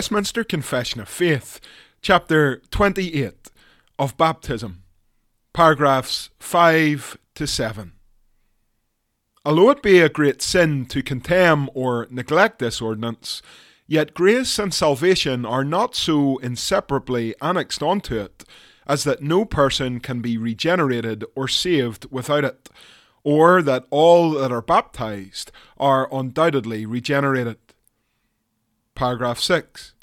Westminster Confession of Faith, chapter 28 of Baptism, paragraphs 5 to 7. Although it be a great sin to contemn or neglect this ordinance, yet grace and salvation are not so inseparably annexed unto it as that no person can be regenerated or saved without it, or that all that are baptized are undoubtedly regenerated. Paragraph 6.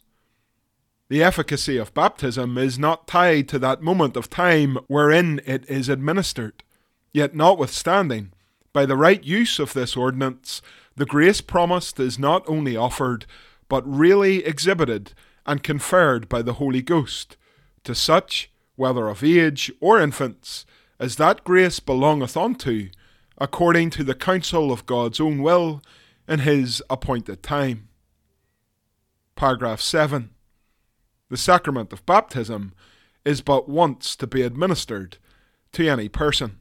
The efficacy of baptism is not tied to that moment of time wherein it is administered. Yet, notwithstanding, by the right use of this ordinance, the grace promised is not only offered, but really exhibited and conferred by the Holy Ghost to such, whether of age or infants, as that grace belongeth unto, according to the counsel of God's own will in his appointed time. Paragraph 7. The sacrament of baptism is but once to be administered to any person.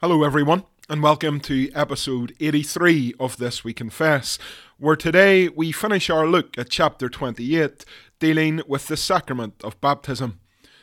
Hello, everyone, and welcome to episode 83 of This We Confess, where today we finish our look at chapter 28, dealing with the sacrament of baptism.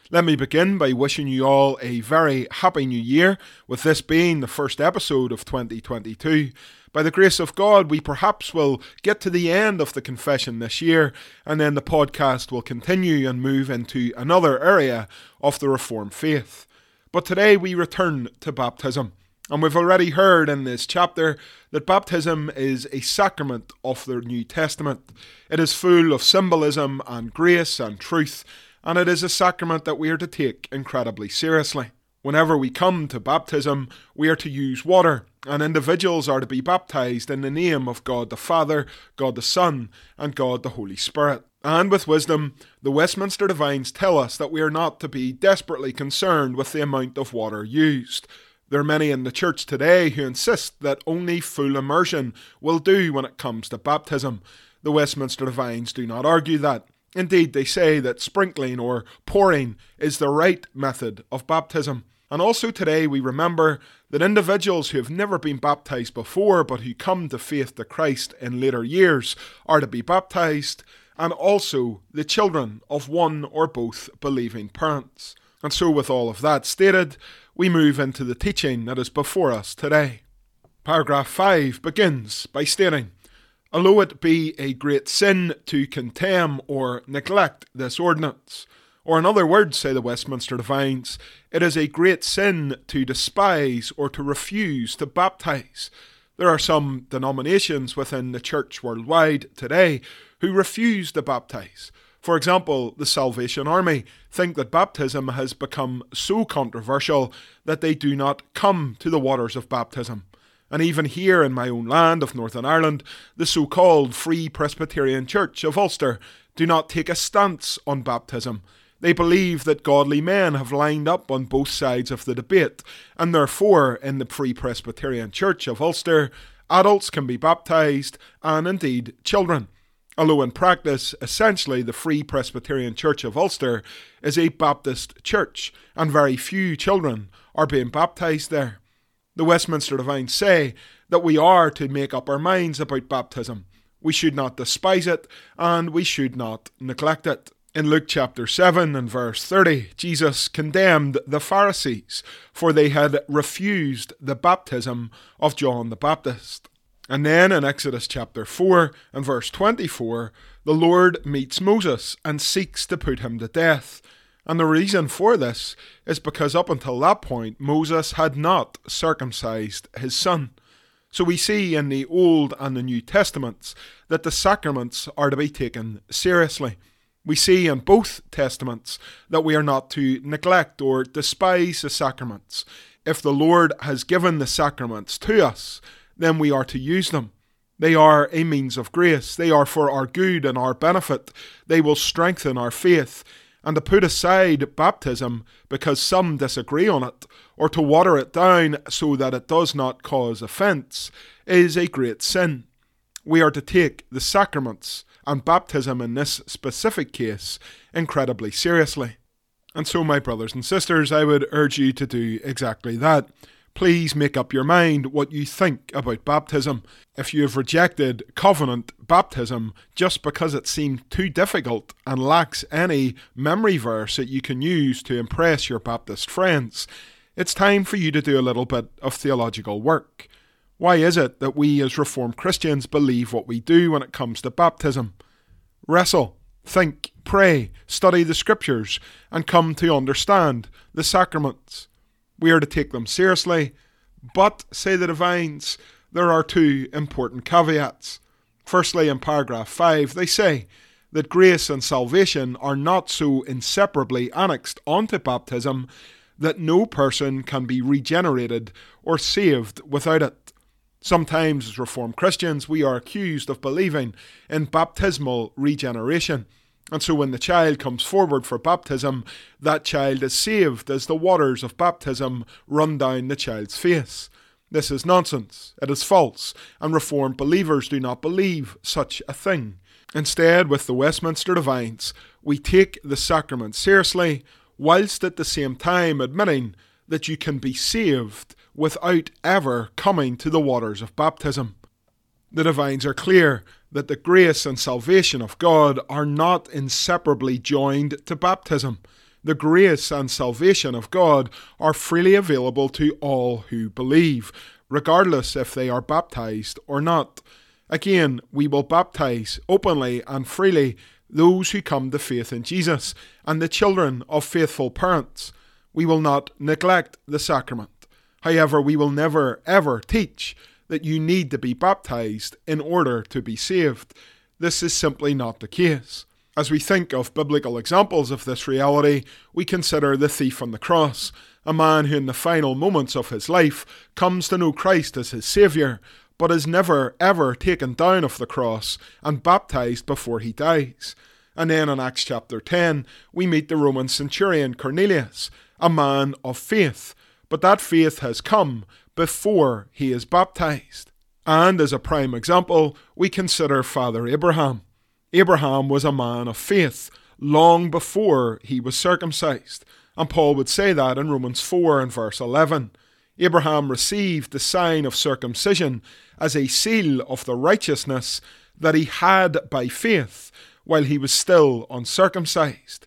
Let me begin by wishing you all a very happy new year, with this being the first episode of 2022. By the grace of God, we perhaps will get to the end of the confession this year, and then the podcast will continue and move into another area of the Reformed faith. But today we return to baptism. And we've already heard in this chapter that baptism is a sacrament of the New Testament. It is full of symbolism and grace and truth, and it is a sacrament that we are to take incredibly seriously. Whenever we come to baptism, we are to use water, and individuals are to be baptized in the name of God the Father, God the Son, and God the Holy Spirit. And with wisdom, the Westminster Divines tell us that we are not to be desperately concerned with the amount of water used. There are many in the church today who insist that only full immersion will do when it comes to baptism. The Westminster Divines do not argue that. Indeed, they say that sprinkling or pouring is the right method of baptism. And also today we remember that individuals who have never been baptized before but who come to faith to Christ in later years are to be baptized, and also the children of one or both believing parents. And so, with all of that stated, we move into the teaching that is before us today. Paragraph 5 begins by stating Although it be a great sin to contemn or neglect this ordinance, or in other words, say the Westminster Divines, it is a great sin to despise or to refuse to baptize. There are some denominations within the church worldwide today who refuse to baptize. For example, the Salvation Army think that baptism has become so controversial that they do not come to the waters of baptism. And even here in my own land of Northern Ireland, the so called Free Presbyterian Church of Ulster do not take a stance on baptism. They believe that godly men have lined up on both sides of the debate, and therefore, in the Free Presbyterian Church of Ulster, adults can be baptized, and indeed children. Although in practice, essentially the Free Presbyterian Church of Ulster is a Baptist church, and very few children are being baptized there. The Westminster Divines say that we are to make up our minds about baptism. We should not despise it, and we should not neglect it. In Luke chapter 7 and verse 30, Jesus condemned the Pharisees, for they had refused the baptism of John the Baptist. And then in Exodus chapter 4 and verse 24, the Lord meets Moses and seeks to put him to death. And the reason for this is because up until that point, Moses had not circumcised his son. So we see in the Old and the New Testaments that the sacraments are to be taken seriously. We see in both Testaments that we are not to neglect or despise the sacraments. If the Lord has given the sacraments to us, then we are to use them. They are a means of grace. They are for our good and our benefit. They will strengthen our faith. And to put aside baptism because some disagree on it, or to water it down so that it does not cause offence, is a great sin. We are to take the sacraments, and baptism in this specific case, incredibly seriously. And so, my brothers and sisters, I would urge you to do exactly that. Please make up your mind what you think about baptism. If you have rejected covenant baptism just because it seemed too difficult and lacks any memory verse that you can use to impress your Baptist friends, it's time for you to do a little bit of theological work. Why is it that we as Reformed Christians believe what we do when it comes to baptism? Wrestle, think, pray, study the Scriptures, and come to understand the sacraments. We are to take them seriously, but, say the divines, there are two important caveats. Firstly, in paragraph 5, they say that grace and salvation are not so inseparably annexed onto baptism that no person can be regenerated or saved without it. Sometimes, as Reformed Christians, we are accused of believing in baptismal regeneration. And so when the child comes forward for baptism, that child is saved as the waters of baptism run down the child's face. This is nonsense. It is false, and Reformed believers do not believe such a thing. Instead, with the Westminster Divines, we take the sacrament seriously, whilst at the same time admitting that you can be saved without ever coming to the waters of baptism. The Divines are clear that the grace and salvation of God are not inseparably joined to baptism. The grace and salvation of God are freely available to all who believe, regardless if they are baptized or not. Again, we will baptize openly and freely those who come to faith in Jesus and the children of faithful parents. We will not neglect the sacrament. However, we will never ever teach that you need to be baptized in order to be saved. This is simply not the case. As we think of biblical examples of this reality, we consider the thief on the cross, a man who in the final moments of his life comes to know Christ as his Saviour, but is never ever taken down off the cross and baptized before he dies. And then in Acts chapter 10, we meet the Roman centurion Cornelius, a man of faith, but that faith has come before he is baptized. And as a prime example, we consider Father Abraham. Abraham was a man of faith long before he was circumcised, and Paul would say that in Romans 4 and verse 11. Abraham received the sign of circumcision as a seal of the righteousness that he had by faith while he was still uncircumcised.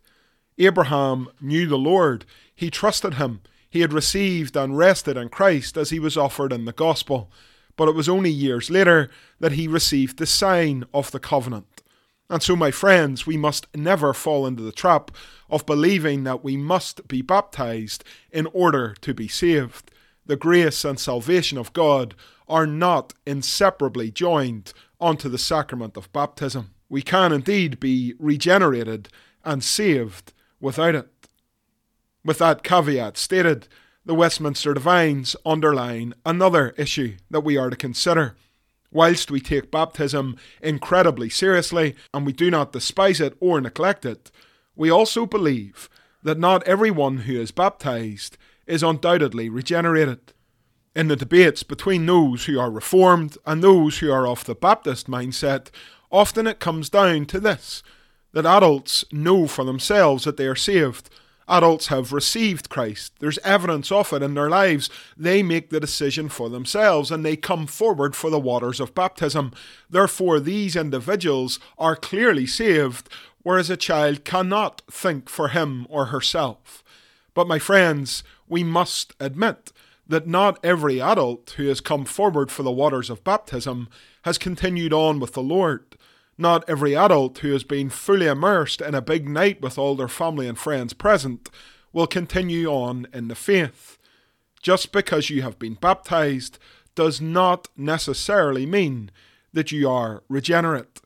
Abraham knew the Lord, he trusted him, he had received and rested in Christ as he was offered in the gospel, but it was only years later that he received the sign of the covenant. And so, my friends, we must never fall into the trap of believing that we must be baptized in order to be saved. The grace and salvation of God are not inseparably joined onto the sacrament of baptism. We can indeed be regenerated and saved without it. With that caveat stated, the Westminster Divines underline another issue that we are to consider. Whilst we take baptism incredibly seriously and we do not despise it or neglect it, we also believe that not everyone who is baptized is undoubtedly regenerated. In the debates between those who are Reformed and those who are of the Baptist mindset, often it comes down to this that adults know for themselves that they are saved adults have received Christ. There's evidence of it in their lives. They make the decision for themselves and they come forward for the waters of baptism. Therefore, these individuals are clearly saved, whereas a child cannot think for him or herself. But, my friends, we must admit that not every adult who has come forward for the waters of baptism has continued on with the Lord. Not every adult who has been fully immersed in a big night with all their family and friends present will continue on in the faith. Just because you have been baptized does not necessarily mean that you are regenerate.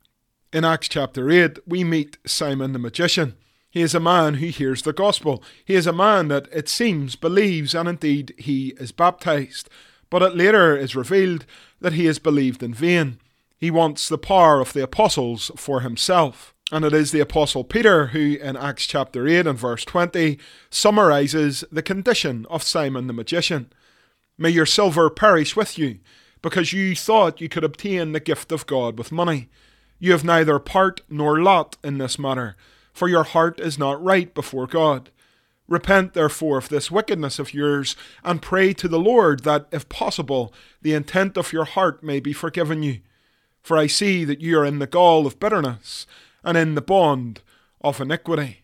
In Acts chapter 8, we meet Simon the magician. He is a man who hears the gospel. He is a man that, it seems, believes, and indeed he is baptized. But it later is revealed that he has believed in vain. He wants the power of the apostles for himself. And it is the apostle Peter who, in Acts chapter 8 and verse 20, summarizes the condition of Simon the magician. May your silver perish with you, because you thought you could obtain the gift of God with money. You have neither part nor lot in this matter for your heart is not right before God. Repent therefore of this wickedness of yours, and pray to the Lord that, if possible, the intent of your heart may be forgiven you. For I see that you are in the gall of bitterness, and in the bond of iniquity.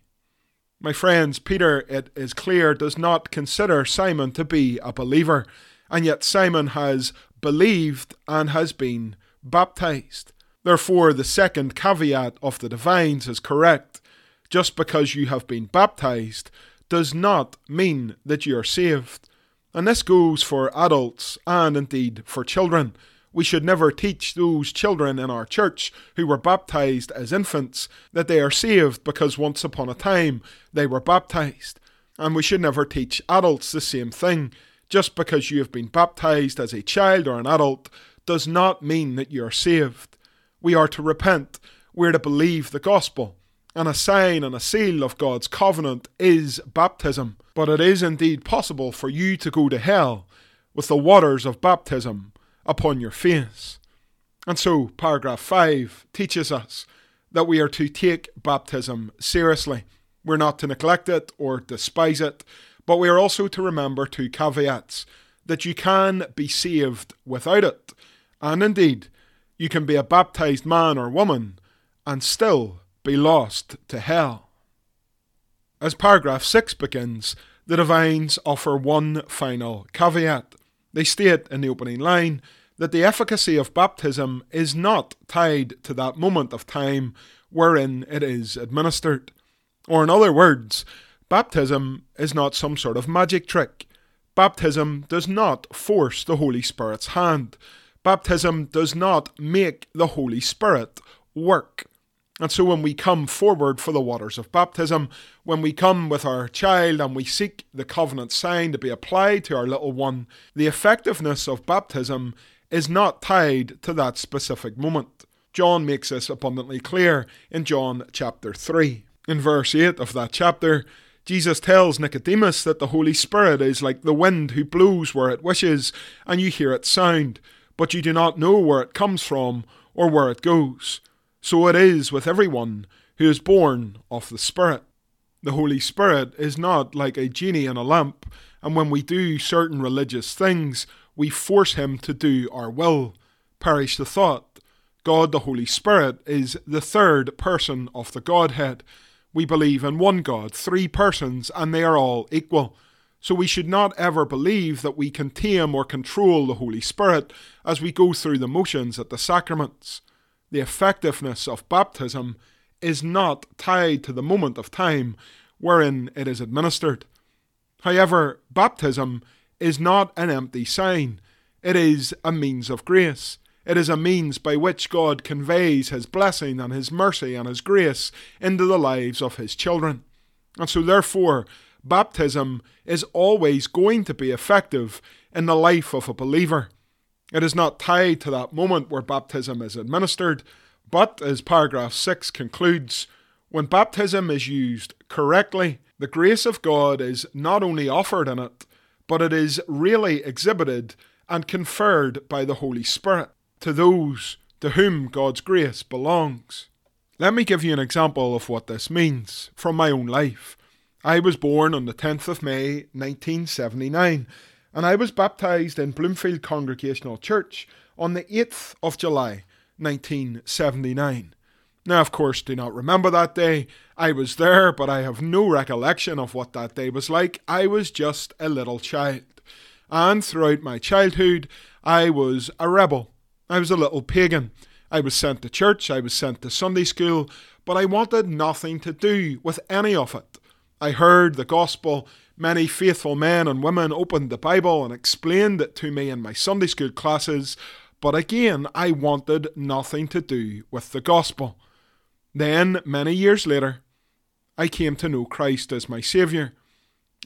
My friends, Peter, it is clear, does not consider Simon to be a believer, and yet Simon has believed and has been baptized. Therefore, the second caveat of the divines is correct just because you have been baptized does not mean that you are saved. And this goes for adults and indeed for children. We should never teach those children in our church who were baptized as infants that they are saved because once upon a time they were baptized. And we should never teach adults the same thing. Just because you have been baptized as a child or an adult does not mean that you are saved. We are to repent, we are to believe the gospel and a sign and a seal of God's covenant is baptism. But it is indeed possible for you to go to hell with the waters of baptism upon your face. And so, paragraph 5 teaches us that we are to take baptism seriously. We're not to neglect it or despise it, but we are also to remember two caveats that you can be saved without it, and indeed, you can be a baptized man or woman and still be lost to hell. As paragraph 6 begins, the divines offer one final caveat. They state in the opening line that the efficacy of baptism is not tied to that moment of time wherein it is administered. Or, in other words, baptism is not some sort of magic trick. Baptism does not force the Holy Spirit's hand. Baptism does not make the Holy Spirit work. And so when we come forward for the waters of baptism, when we come with our child and we seek the covenant sign to be applied to our little one, the effectiveness of baptism is not tied to that specific moment. John makes this abundantly clear in John chapter 3. In verse 8 of that chapter, Jesus tells Nicodemus that the Holy Spirit is like the wind who blows where it wishes, and you hear its sound, but you do not know where it comes from or where it goes. So it is with everyone who is born of the Spirit. The Holy Spirit is not like a genie in a lamp, and when we do certain religious things, we force him to do our will. Perish the thought. God the Holy Spirit is the third person of the Godhead. We believe in one God, three persons, and they are all equal. So we should not ever believe that we can tame or control the Holy Spirit as we go through the motions at the sacraments the effectiveness of baptism is not tied to the moment of time wherein it is administered. However, baptism is not an empty sign, it is a means of grace. It is a means by which God conveys His blessing and His mercy and His grace into the lives of His children. And so, therefore, baptism is always going to be effective in the life of a believer. It is not tied to that moment where baptism is administered, but as paragraph 6 concludes, when baptism is used correctly, the grace of God is not only offered in it, but it is really exhibited and conferred by the Holy Spirit to those to whom God's grace belongs. Let me give you an example of what this means from my own life. I was born on the 10th of May 1979 and I was baptized in Bloomfield Congregational Church on the 8th of July 1979. Now, of course, do not remember that day. I was there, but I have no recollection of what that day was like. I was just a little child. and throughout my childhood, I was a rebel. I was a little pagan. I was sent to church, I was sent to Sunday school, but I wanted nothing to do with any of it. I heard the gospel. Many faithful men and women opened the Bible and explained it to me in my Sunday school classes, but again, I wanted nothing to do with the gospel. Then, many years later, I came to know Christ as my Saviour.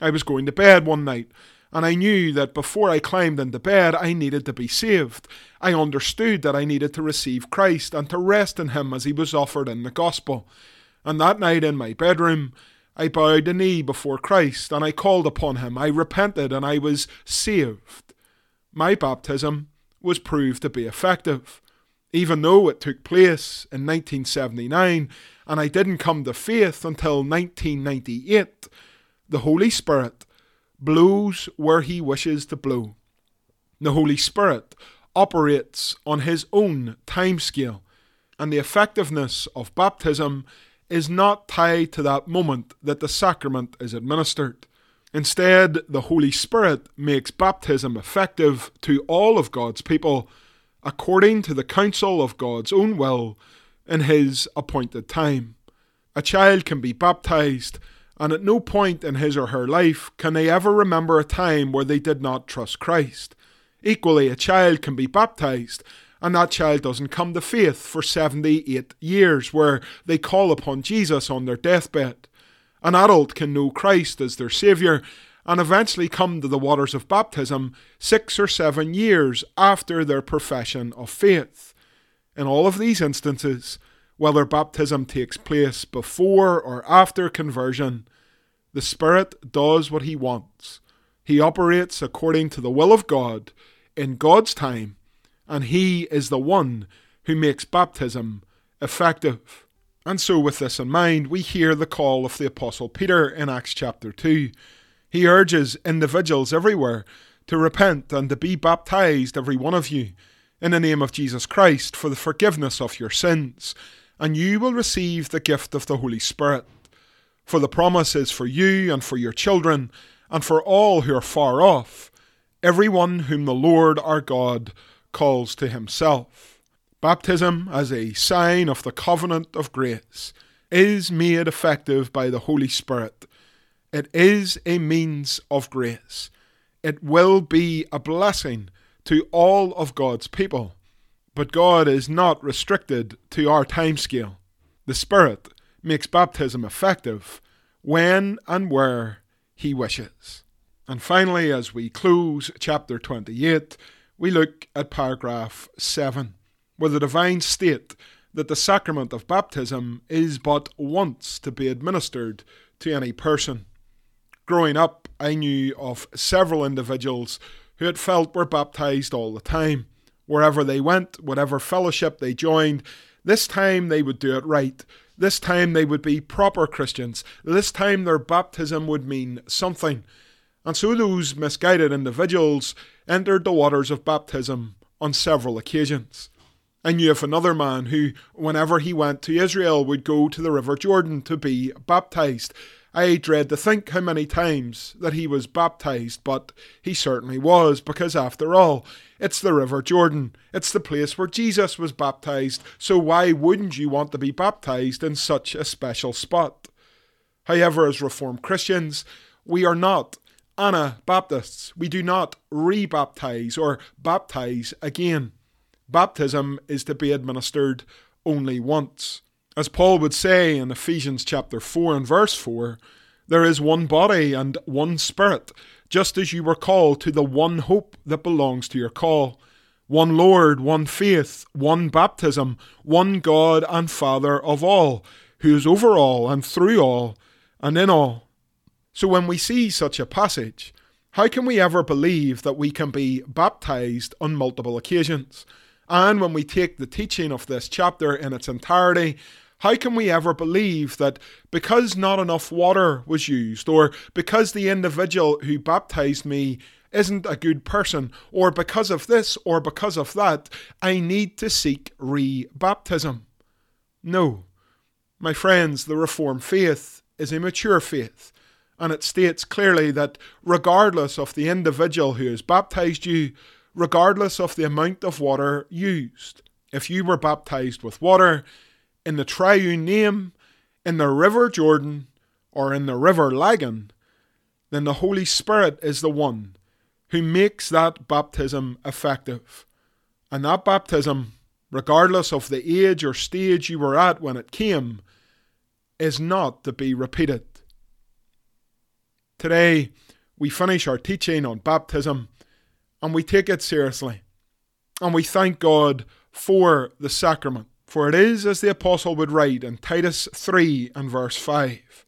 I was going to bed one night, and I knew that before I climbed into bed, I needed to be saved. I understood that I needed to receive Christ and to rest in Him as He was offered in the Gospel. And that night in my bedroom, I bowed the knee before Christ and I called upon Him. I repented and I was saved. My baptism was proved to be effective. Even though it took place in 1979 and I didn't come to faith until 1998, the Holy Spirit blows where He wishes to blow. The Holy Spirit operates on His own timescale, and the effectiveness of baptism is not tied to that moment that the sacrament is administered. Instead, the Holy Spirit makes baptism effective to all of God's people according to the counsel of God's own will in His appointed time. A child can be baptized, and at no point in his or her life can they ever remember a time where they did not trust Christ. Equally, a child can be baptized, and that child doesn't come to faith for 78 years, where they call upon Jesus on their deathbed. An adult can know Christ as their Saviour and eventually come to the waters of baptism six or seven years after their profession of faith. In all of these instances, whether baptism takes place before or after conversion, the Spirit does what He wants. He operates according to the will of God in God's time and He is the one who makes baptism effective. And so, with this in mind, we hear the call of the Apostle Peter in Acts chapter 2. He urges individuals everywhere to repent and to be baptized, every one of you, in the name of Jesus Christ for the forgiveness of your sins, and you will receive the gift of the Holy Spirit. For the promise is for you and for your children, and for all who are far off, every one whom the Lord our God calls to himself. Baptism, as a sign of the covenant of grace, is made effective by the Holy Spirit. It is a means of grace. It will be a blessing to all of God's people. But God is not restricted to our timescale. The Spirit makes baptism effective when and where He wishes. And finally, as we close chapter 28, we look at paragraph 7, where the divine state that the sacrament of baptism is but once to be administered to any person. Growing up, I knew of several individuals who had felt were baptized all the time. Wherever they went, whatever fellowship they joined, this time they would do it right. This time they would be proper Christians. This time their baptism would mean something. And so those misguided individuals entered the waters of baptism on several occasions. I knew of another man who, whenever he went to Israel, would go to the River Jordan to be baptized. I dread to think how many times that he was baptized, but he certainly was, because after all, it's the River Jordan. It's the place where Jesus was baptized, so why wouldn't you want to be baptized in such a special spot? However, as Reformed Christians, we are not Anabaptists, we do not rebaptize or baptize again. Baptism is to be administered only once. As Paul would say in Ephesians chapter 4 and verse 4, there is one body and one spirit, just as you were called to the one hope that belongs to your call. One Lord, one faith, one baptism, one God and Father of all, who is over all and through all and in all. So when we see such a passage, how can we ever believe that we can be baptized on multiple occasions? And when we take the teaching of this chapter in its entirety, how can we ever believe that because not enough water was used, or because the individual who baptized me isn't a good person, or because of this or because of that, I need to seek re baptism? No. My friends, the Reformed faith is a mature faith and it states clearly that regardless of the individual who has baptized you, regardless of the amount of water used, if you were baptized with water in the triune name, in the river Jordan, or in the river Lagan, then the Holy Spirit is the one who makes that baptism effective. And that baptism, regardless of the age or stage you were at when it came, is not to be repeated. Today, we finish our teaching on baptism and we take it seriously. And we thank God for the sacrament. For it is as the apostle would write in Titus 3 and verse 5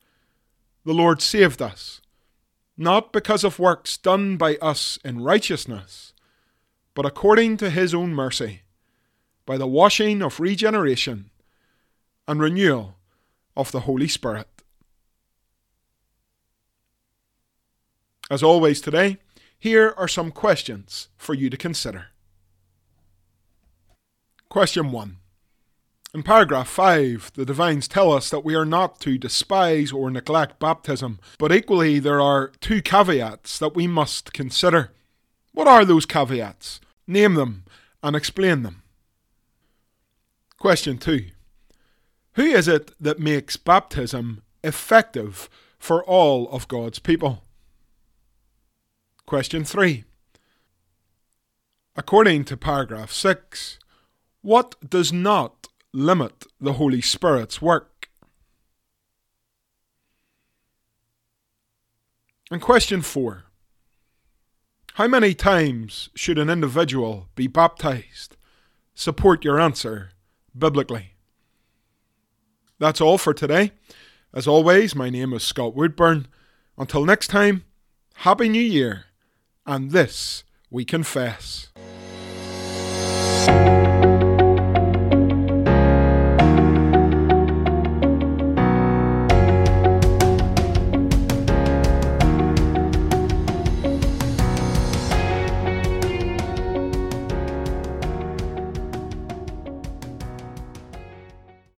The Lord saved us, not because of works done by us in righteousness, but according to his own mercy, by the washing of regeneration and renewal of the Holy Spirit. As always today, here are some questions for you to consider. Question 1. In paragraph 5, the divines tell us that we are not to despise or neglect baptism, but equally there are two caveats that we must consider. What are those caveats? Name them and explain them. Question 2. Who is it that makes baptism effective for all of God's people? Question 3. According to paragraph 6, what does not limit the Holy Spirit's work? And question 4. How many times should an individual be baptized? Support your answer biblically. That's all for today. As always, my name is Scott Woodburn. Until next time, Happy New Year, and this we confess.